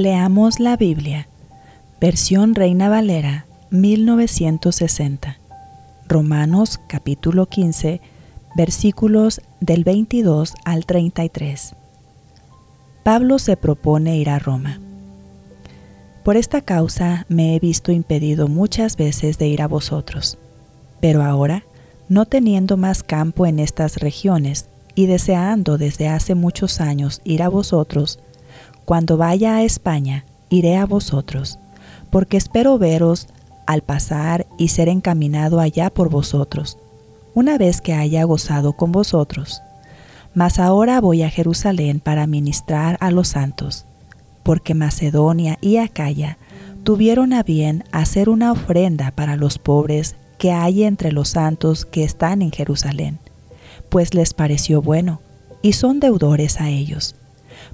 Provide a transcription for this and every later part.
Leamos la Biblia, versión Reina Valera, 1960. Romanos capítulo 15, versículos del 22 al 33. Pablo se propone ir a Roma. Por esta causa me he visto impedido muchas veces de ir a vosotros, pero ahora, no teniendo más campo en estas regiones y deseando desde hace muchos años ir a vosotros, cuando vaya a España, iré a vosotros, porque espero veros al pasar y ser encaminado allá por vosotros, una vez que haya gozado con vosotros. Mas ahora voy a Jerusalén para ministrar a los santos, porque Macedonia y Acaya tuvieron a bien hacer una ofrenda para los pobres que hay entre los santos que están en Jerusalén, pues les pareció bueno, y son deudores a ellos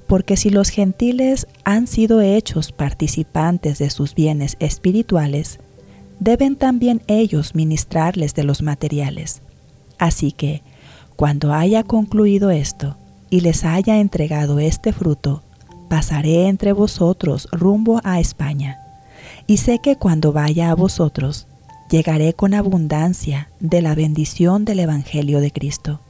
porque si los gentiles han sido hechos participantes de sus bienes espirituales, deben también ellos ministrarles de los materiales. Así que, cuando haya concluido esto y les haya entregado este fruto, pasaré entre vosotros rumbo a España. Y sé que cuando vaya a vosotros, llegaré con abundancia de la bendición del Evangelio de Cristo.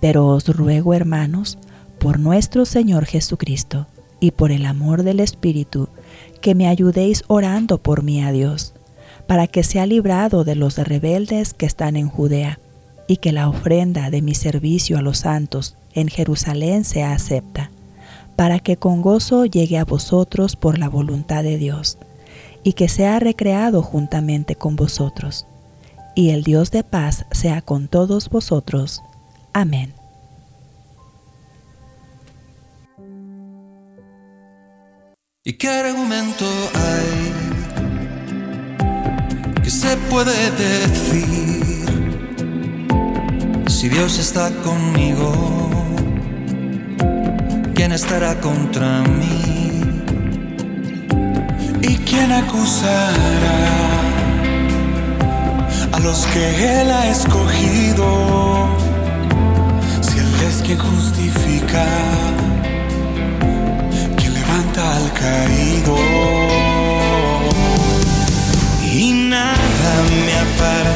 Pero os ruego, hermanos, por nuestro Señor Jesucristo y por el amor del Espíritu, que me ayudéis orando por mí a Dios, para que sea librado de los rebeldes que están en Judea, y que la ofrenda de mi servicio a los santos en Jerusalén sea acepta, para que con gozo llegue a vosotros por la voluntad de Dios, y que sea recreado juntamente con vosotros. Y el Dios de paz sea con todos vosotros. Amén. ¿Y qué argumento hay que se puede decir si Dios está conmigo? ¿Quién estará contra mí? ¿Y quién acusará a los que Él ha escogido? Si Él es quien justifica caído. Y nada me apartará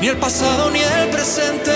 ni el pasado ni el presente,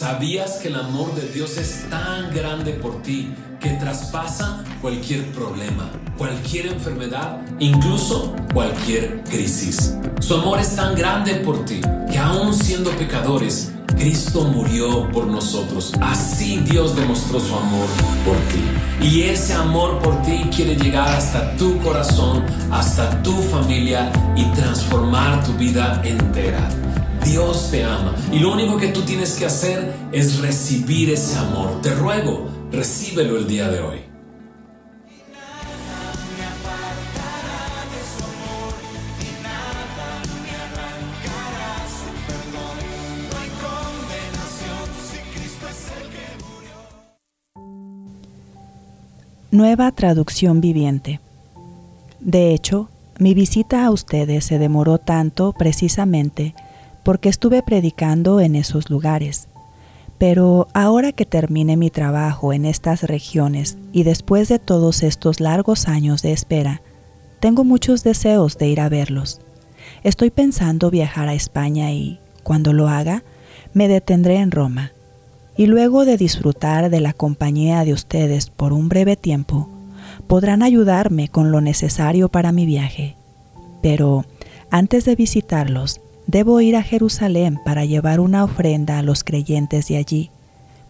¿Sabías que el amor de Dios es tan grande por ti que traspasa cualquier problema, cualquier enfermedad, incluso cualquier crisis? Su amor es tan grande por ti que aún siendo pecadores, Cristo murió por nosotros. Así Dios demostró su amor por ti. Y ese amor por ti quiere llegar hasta tu corazón, hasta tu familia y transformar tu vida entera. Dios te ama y lo único que tú tienes que hacer es recibir ese amor. Te ruego, recíbelo el día de hoy. Nueva traducción viviente. De hecho, mi visita a ustedes se demoró tanto precisamente porque estuve predicando en esos lugares. Pero ahora que termine mi trabajo en estas regiones y después de todos estos largos años de espera, tengo muchos deseos de ir a verlos. Estoy pensando viajar a España y, cuando lo haga, me detendré en Roma y luego de disfrutar de la compañía de ustedes por un breve tiempo, podrán ayudarme con lo necesario para mi viaje. Pero antes de visitarlos, debo ir a Jerusalén para llevar una ofrenda a los creyentes de allí,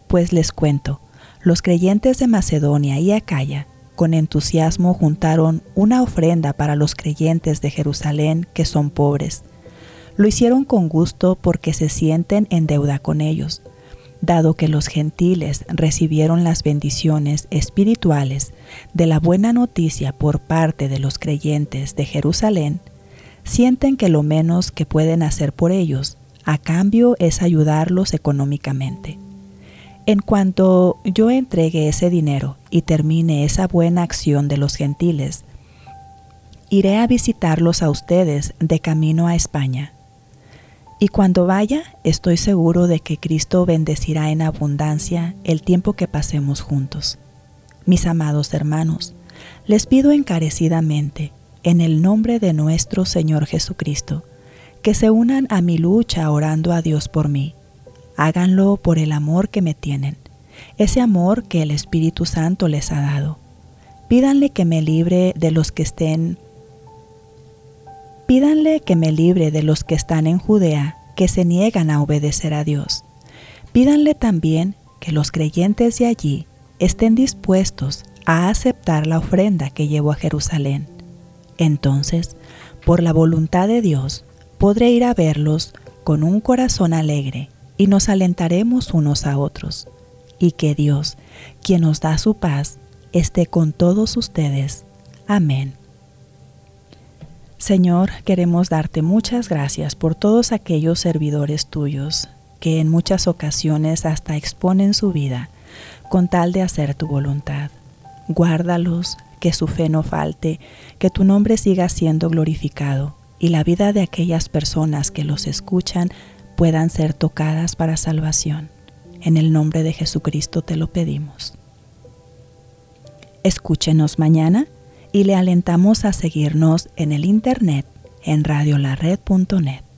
pues les cuento, los creyentes de Macedonia y Acaya con entusiasmo juntaron una ofrenda para los creyentes de Jerusalén que son pobres. Lo hicieron con gusto porque se sienten en deuda con ellos dado que los gentiles recibieron las bendiciones espirituales de la buena noticia por parte de los creyentes de Jerusalén, sienten que lo menos que pueden hacer por ellos a cambio es ayudarlos económicamente. En cuanto yo entregue ese dinero y termine esa buena acción de los gentiles, iré a visitarlos a ustedes de camino a España y cuando vaya, estoy seguro de que Cristo bendecirá en abundancia el tiempo que pasemos juntos. Mis amados hermanos, les pido encarecidamente, en el nombre de nuestro Señor Jesucristo, que se unan a mi lucha orando a Dios por mí. Háganlo por el amor que me tienen, ese amor que el Espíritu Santo les ha dado. Pídanle que me libre de los que estén Pídanle que me libre de los que están en Judea, que se niegan a obedecer a Dios. Pídanle también que los creyentes de allí estén dispuestos a aceptar la ofrenda que llevo a Jerusalén. Entonces, por la voluntad de Dios, podré ir a verlos con un corazón alegre y nos alentaremos unos a otros. Y que Dios, quien nos da su paz, esté con todos ustedes. Amén. Señor, queremos darte muchas gracias por todos aquellos servidores tuyos que en muchas ocasiones hasta exponen su vida con tal de hacer tu voluntad. Guárdalos, que su fe no falte, que tu nombre siga siendo glorificado y la vida de aquellas personas que los escuchan puedan ser tocadas para salvación. En el nombre de Jesucristo te lo pedimos. Escúchenos mañana y le alentamos a seguirnos en el internet en radiolared.net.